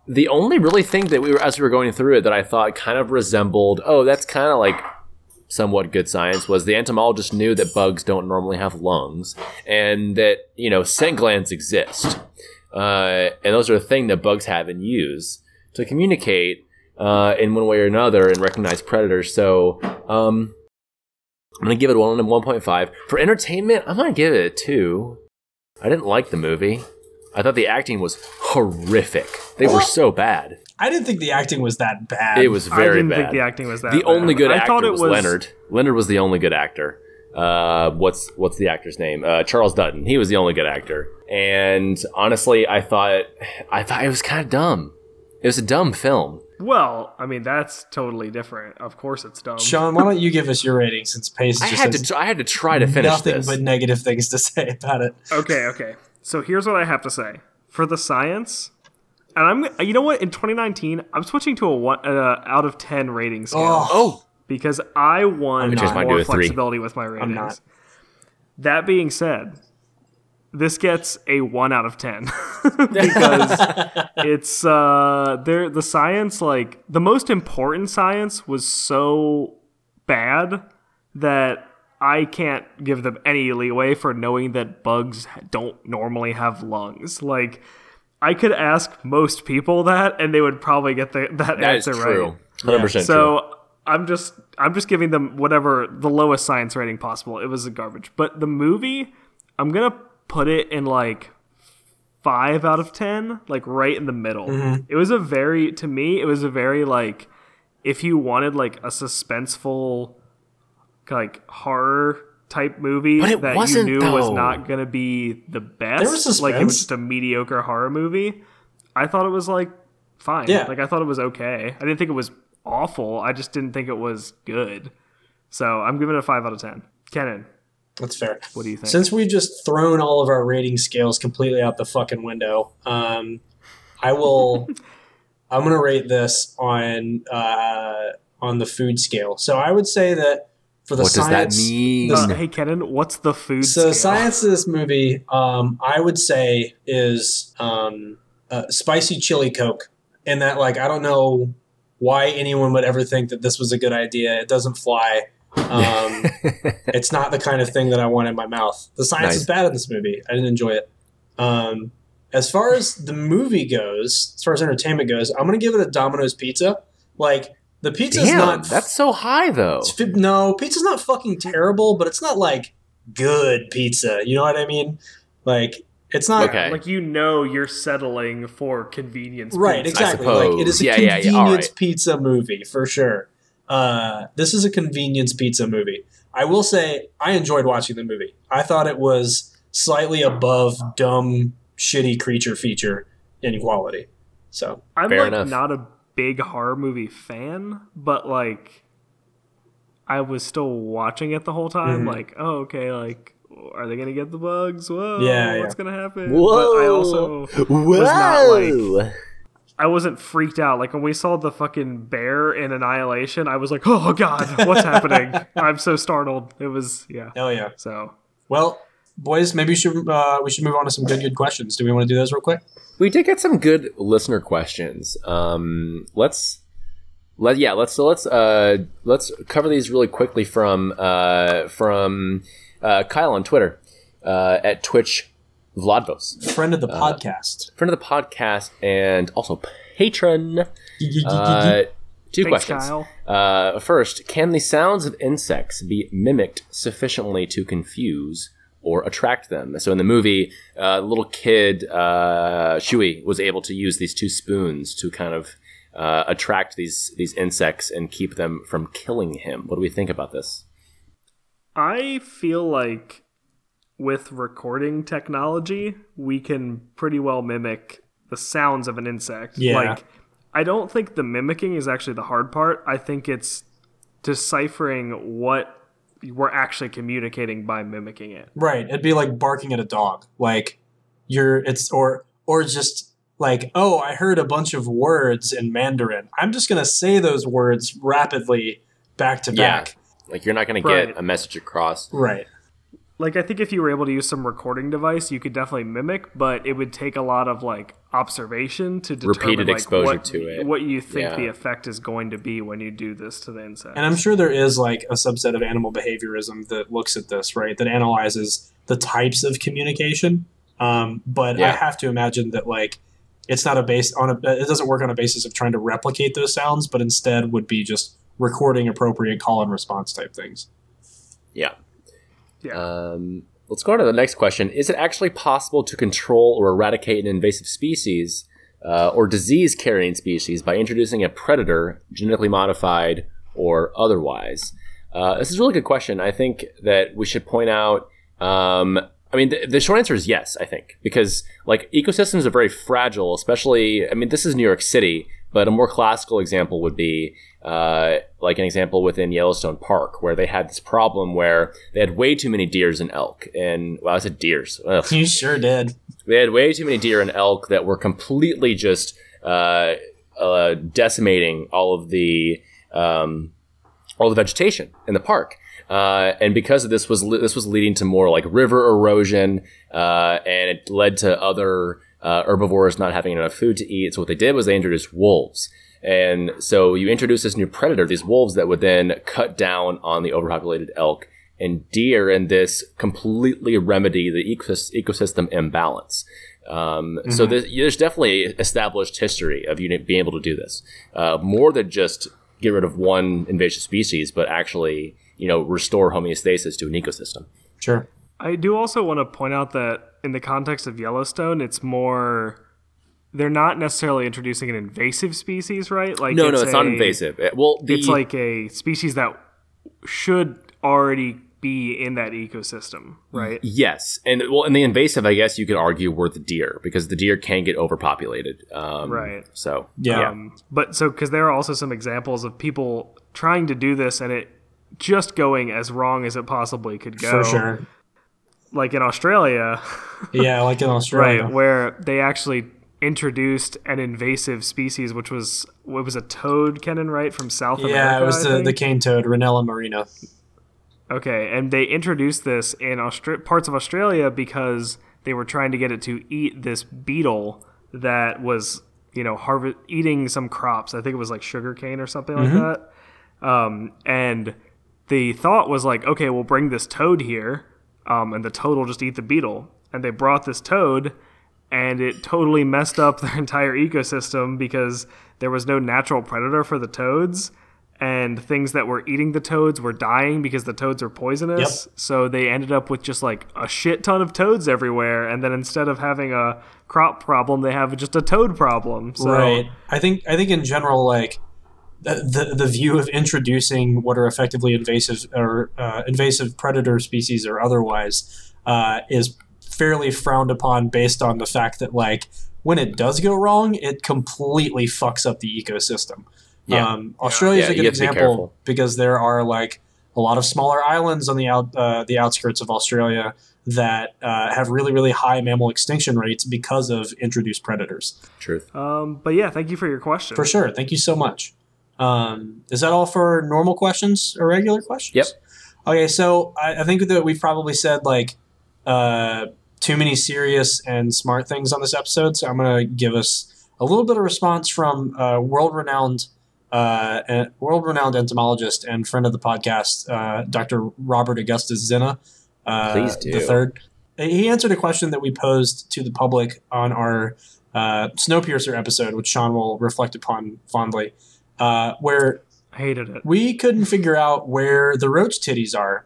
the only really thing that we were, as we were going through it, that I thought kind of resembled, oh, that's kind of like somewhat good science was the entomologist knew that bugs don't normally have lungs and that you know scent glands exist. Uh, and those are a thing that bugs have and use to communicate uh, in one way or another and recognize predators. So um, i'm gonna give it one 1.5 for entertainment i'm gonna give it a 2 i didn't like the movie i thought the acting was horrific they were so bad I didn't think the acting was that bad. it was I very didn't bad think the acting was that. the bad. only good I actor thought it was, Leonard. Leonard was the only good actor. Uh, what's what's the actor's name? Uh, Charles Dutton. He was the only good actor. And honestly, I thought I thought it was kind of dumb. It was a dumb film. Well, I mean that's totally different. Of course, it's dumb. Sean, why don't you give us your rating since Pace I had to tr- I had to try to finish nothing this. but negative things to say about it. Okay, okay. So here's what I have to say for the science, and I'm you know what in 2019 I'm switching to a one uh, out of 10 rating scale Oh, oh, because I want I'm not. More to three. flexibility with my ratings. not. That being said, this gets a one out of ten because it's uh there the science like the most important science was so bad that I can't give them any leeway for knowing that bugs don't normally have lungs. Like I could ask most people that and they would probably get the, that, that is answer true. right. Hundred percent true. So I'm just I'm just giving them whatever the lowest science rating possible. It was a garbage. But the movie, I'm gonna put it in like five out of ten, like right in the middle. Mm-hmm. It was a very to me, it was a very like if you wanted like a suspenseful like horror type movie that you knew was not gonna be the best. There was like it was just a mediocre horror movie. I thought it was like fine. Yeah. Like I thought it was okay. I didn't think it was awful. I just didn't think it was good. So I'm giving it a five out of ten. Kenan, That's fair. what do you think? Since we've just thrown all of our rating scales completely out the fucking window, um, I will. I'm gonna rate this on uh, on the food scale. So I would say that for the what does that science, mean? Uh, hey Kenan, what's the food So scale? the science of this movie, um, I would say, is um, uh, spicy chili coke, and that like I don't know why anyone would ever think that this was a good idea. It doesn't fly. Um, it's not the kind of thing that I want in my mouth. The science Nice. is bad in this movie. I didn't enjoy it. Um, as far as the movie goes, as far as entertainment goes, I'm gonna give it a Domino's pizza. Like the pizza's Damn, not that's so high though. it's fi- no, pizza's not fucking terrible, but it's not like good pizza. You know what I mean? Like it's not Okay. like you know you're settling for convenience. right. pizza. Exactly. Like it is a. Yeah, yeah, convenience yeah, all right. pizza movie for sure. Uh, this is a convenience pizza movie. I will say I enjoyed watching the movie. I thought it was slightly above dumb, shitty creature feature in quality. So I'm Fair like enough. not a big horror movie fan, but like I was still watching it the whole time. Mhm. Like, oh, okay, like are they gonna get the bugs? Whoa, Yeah, what's yeah. gonna happen? But I also Whoa! not like- I wasn't freaked out. Like when we saw the fucking bear in Annihilation, I was like, oh god, what's happening? I'm so startled. It was yeah. Oh yeah. So Well, boys, maybe we should uh, we should move on to some good good questions. Do we want to do those real quick? We did get some good listener questions. Um, let's let yeah let's so let's uh let's cover these really quickly from uh from uh, Kyle on Twitter uh, at Twitch Vladvos, Friend of the Uh, podcast. friend of the podcast and also patron. Uh, two thanks, questions. Uh, first, can the sounds of insects be mimicked sufficiently to confuse or attract them? So in the movie, uh, the little kid uh, Chuy was able to use these two spoons to kind of uh, attract these these insects and keep them from killing him. What do we think about this? I feel like with recording technology, we can pretty well mimic the sounds of an insect. Yeah. Like, I don't think the mimicking is actually the hard part. I think it's deciphering what we're actually communicating by mimicking it. Right. It'd be like barking at a dog. Like you're it's or or just like, oh, I heard a bunch of words in Mandarin. I'm just going to say those words rapidly back to Yeah. back. Like you're not going to Right. get a message across. Right. Like I think if you were able to use some recording device, you could definitely mimic, but it would take a lot of like observation to determine Repeated like, exposure what, to it. what you think Yeah. the effect is going to be when you do this to the insect. And I'm sure there is like a subset of animal behaviorism that looks at this, right? That analyzes the types of communication. Um, but I have to imagine that like it's not a base on a it doesn't work on a basis of trying to replicate those sounds, but instead would be just recording appropriate call and response type things. Yeah. Um, let's go on to the next question. Is it actually possible to control or eradicate an invasive species uh, or disease carrying species by introducing a predator, genetically modified or otherwise? Uh, this is a really good question. I think that we should point out. Um, I mean, the, the short answer is yes. I think because like ecosystems are very fragile, especially. I mean, this is New York City, but a more classical example would be uh, like an example within Yellowstone Park, where they had this problem where they had way too many deers and elk. And well, I said deers. Ugh. You sure did. They had way too many deer and elk that were completely just uh, uh, decimating all of the um, all the vegetation in the park. Uh, and because of this was this was leading to more like river erosion, uh, and it led to other uh, herbivores not having enough food to eat. So what they did was they introduced wolves. And so you introduce this new predator, these wolves that would then cut down on the overpopulated elk and deer, and this completely remedy the ecosystem imbalance. Um, So there's, there's definitely established history of you being able to do this, uh, more than just get rid of one invasive species, but actually, you know, restore homeostasis to an ecosystem. Sure. I do also want to point out that in the context of Yellowstone, it's more they're not necessarily introducing an invasive species, right? Like No, no, it's not invasive. Uh, Well, the, It's like a species that should already be in that ecosystem, right? Yes, and well, and the invasive, I guess you could argue, were the deer because the deer can get overpopulated. Um, Right. So Yeah. Um, but so because there are also some examples of people trying to do this and it just going as wrong as it possibly could go. For sure. Like in Australia, Yeah, like in Australia. right, where they actually introduced an invasive species, which was it was a toad, Kenan, right, from South America. Yeah, it was the, the cane toad, Rhinella marina. Okay, and they introduced this in Austra- parts of Australia because they were trying to get it to eat this beetle that was, you know, harvest eating some crops. I think it was like sugarcane or something like that. Um, and the thought was like, okay, we'll bring this toad here, um, and the toad will just eat the beetle. And they brought this toad, and it totally messed up their entire ecosystem because there was no natural predator for the toads and things that were eating the toads were dying because the toads are poisonous. So they ended up with just like a shit ton of toads everywhere and then instead of having a crop problem they have just a toad problem. So right. I think I think in general, like the the, the view of introducing what are effectively invasive or uh, invasive predator species or otherwise uh, is fairly frowned upon based on the fact that like when it does go wrong, it completely fucks up the ecosystem. Yeah. Um, Australia is Yeah, a good have to be example because there are like a lot of smaller islands on the out uh, the outskirts of Australia that uh, have really really high mammal extinction rates because of introduced predators. truth. um but yeah, thank you for your question. For sure. Thank you so much. Um, is that all for normal questions or regular questions? Yep. Okay, so I, I think that we've probably said like uh, too many serious and smart things on this episode. So I'm going to give us a little bit of response from uh, world-renowned, uh, world-renowned entomologist and friend of the podcast, uh, Dr. Robert Augustus Zinna, uh, Please do. the third. He answered a question that we posed to the public on our uh, Snowpiercer episode, which Sean will reflect upon fondly, uh, where Hated it. we couldn't figure out where the roach titties are.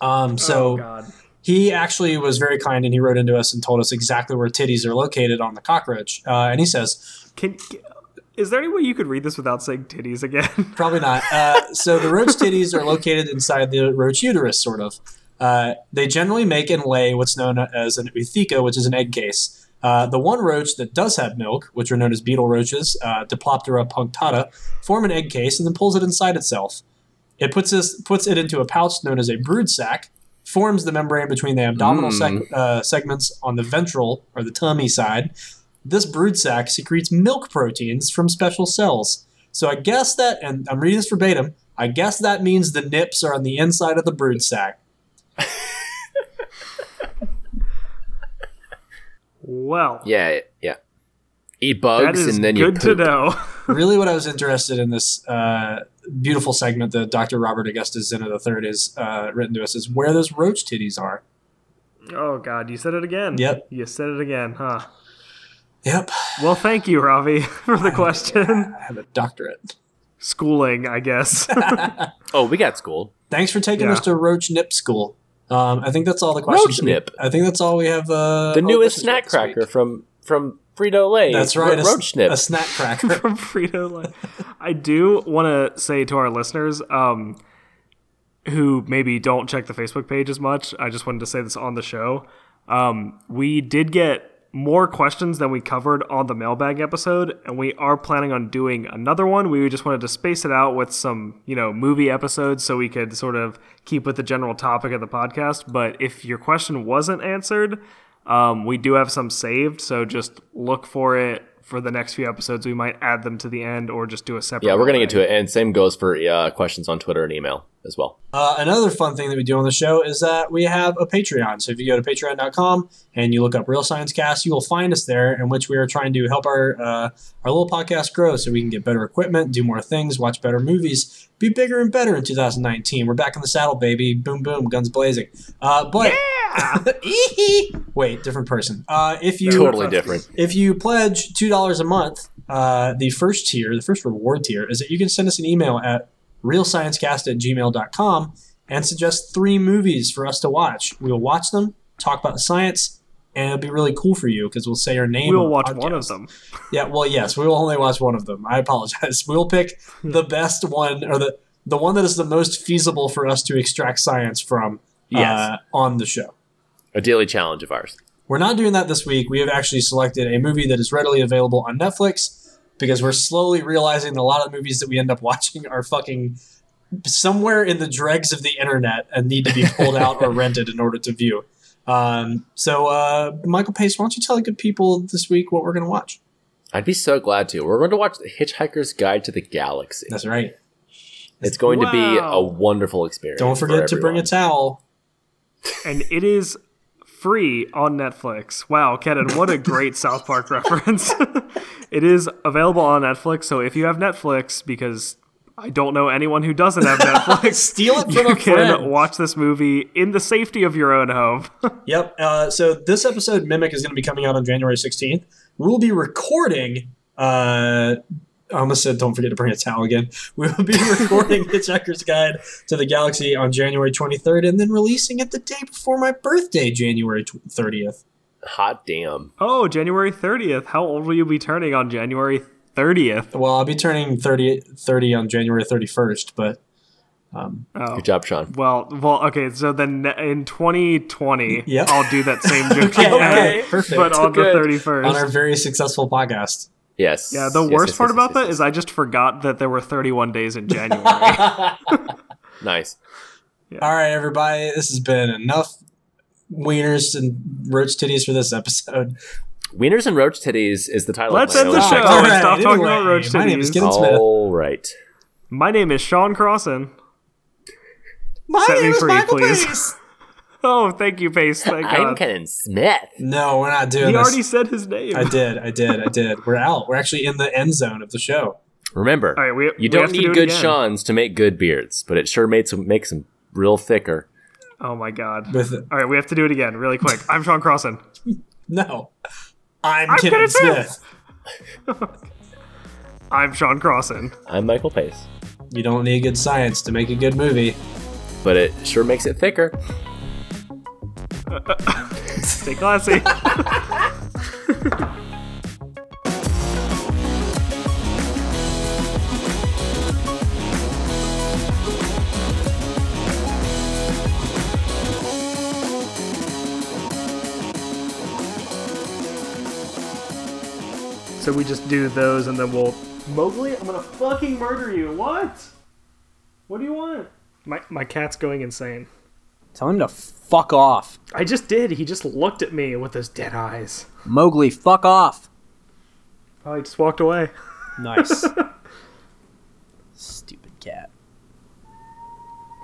Um, so oh he actually was very kind and he wrote into us and told us exactly where titties are located on the cockroach. Uh, and he says, Can, is there any way you could read this without saying titties again? probably not. Uh, so the roach titties are located inside the roach uterus, sort of. Uh, they generally make and lay what's known as an ootheca, which is an egg case. Uh, the one roach that does have milk, which are known as beetle roaches, uh, Diploptera punctata, form an egg case and then pulls it inside itself. It puts this puts it into a pouch known as a brood sac, forms the membrane between the abdominal seg- uh, segments on the ventral or the tummy side. this brood sac secretes milk proteins from special cells. So I guess that, and I'm reading this verbatim, I guess that means the nips are on the inside of the brood sac. Well, Yeah, yeah. Eat bugs is and then you good to poop. know. really, what I was interested in this uh, beautiful segment that Dr. Robert Augustus Zinna III has uh, written to us is where those roach titties are. oh God, you said it again. Yep. You said it again, huh? Yep, Well, thank you, Ravi, for the question. I have a doctorate. Schooling, I guess. Oh, we got schooled. Thanks for taking Yeah. us to Roach Nip School. Um, I think that's all the questions. Roach that we- I think that's all we have. Uh, The newest snack for this week. cracker from from Frito Lay. That's right, a, s- Roach Snip. a snack cracker. from Frito Lay. I do want to say to our listeners, um, who maybe don't check the Facebook page as much, I just wanted to say this on the show. Um, we did get more questions than we covered on the mailbag episode, and we are planning on doing another one. We just wanted to space it out with some, you know, movie episodes so we could sort of keep with the general topic of the podcast. But if your question wasn't answered, um, we do have some saved, so just look for it for the next few episodes. We might add them to the end or just do a separate. yeah, we're gonna get to it, and same goes for uh, questions on Twitter and email as well. Uh, another fun thing that we do on the show is that we have a Patreon. So if you go to patreon.com and you look up Real Science Cast, you will find us there, in which we are trying to help our uh, our little podcast grow, so we can get better equipment, do more things, watch better movies, be bigger and better in 2019. We're back in the saddle, baby! Boom, boom, guns blazing. Uh, but wait, different person. Uh, if you Totally different. if you pledge two dollars a month, uh, the first tier, the first reward tier, is that you can send us an email at realsciencecast at gmail.com and suggest three movies for us to watch. We will watch them, talk about the science, and it'll be really cool for you because we'll say your name. We'll the watch one of them. Yeah, well, yes, we will only watch one of them. I apologize. We will pick the best one or the the one that is the most feasible for us to extract science from Yes. uh, on the show. A daily challenge of ours. We're not doing that this week. We have actually selected a movie that is readily available on Netflix because we're slowly realizing that a lot of the movies that we end up watching are fucking somewhere in the dregs of the internet and need to be pulled out or rented in order to view. Um, so, uh, Michael Pace, why don't you tell the good people this week what we're going to watch? I'd be so glad to. We're going to watch The Hitchhiker's Guide to the Galaxy. That's right. It's going to be a wonderful experience. Don't for forget to bring a towel. and it is free on Netflix. Wow, Kenan, what a great South Park reference. it is available on Netflix, so if you have Netflix, because I don't know anyone who doesn't have Netflix, Steal it from you a can friend. watch this movie in the safety of your own home. Yep. Uh, so this episode, Mimic, is going to be coming out on January 16th. We'll be recording. Uh, I almost said, don't forget to bring a towel again. We will be recording Hitchhiker's Guide to the Galaxy on January 23rd and then releasing it the day before my birthday, January 30th. Hot damn. oh, January 30th. How old will you be turning on January 30th? Well, I'll be turning 30, 30 on January 31st, but um, Oh. Good job, Sean. Well, well, okay. So then in 2020, Yep. I'll do that same joke Okay, again, okay, but on the 31st. on our very successful podcast. Yes. Yeah, the Yes, worst yes, part yes, about yes, that yes. is I just forgot that there were 31 days in January. nice. All right, everybody, this has been enough wieners and roach titties for this episode. Wieners and Roach Titties is the title Let's of end the show. section. And stop talking anyway, about roach my name is titties. Kenneth Smith. All right. My name is Sean Crossan. My Set me name is free, Michael please. Pace. Oh, thank you, Pace. Thank I'm God. Ken Smith. No, we're not doing He this. already said his name. I did, I did, I did. We're out. We're actually in the end zone of the show. Remember, All right, we, we you don't need do good again. Sean's to make good beards, but it sure makes them, makes them real thicker. Oh my God. With All right, we have to do it again, really quick. I'm Sean Crossan. no, I'm, I'm Kenneth Kenneth Smith. Smith. I'm Sean Crossan. I'm Michael Pace, You don't need good science to make a good movie. but it sure makes it thicker. Stay classy. so we just do those and then we'll. Mowgli, I'm gonna fucking murder you. What? What do you want? My, my cat's going insane. Tell him to fuck off. I just did. He just looked at me with those dead eyes. Mowgli, fuck off. Oh, he just walked away. Nice. Stupid.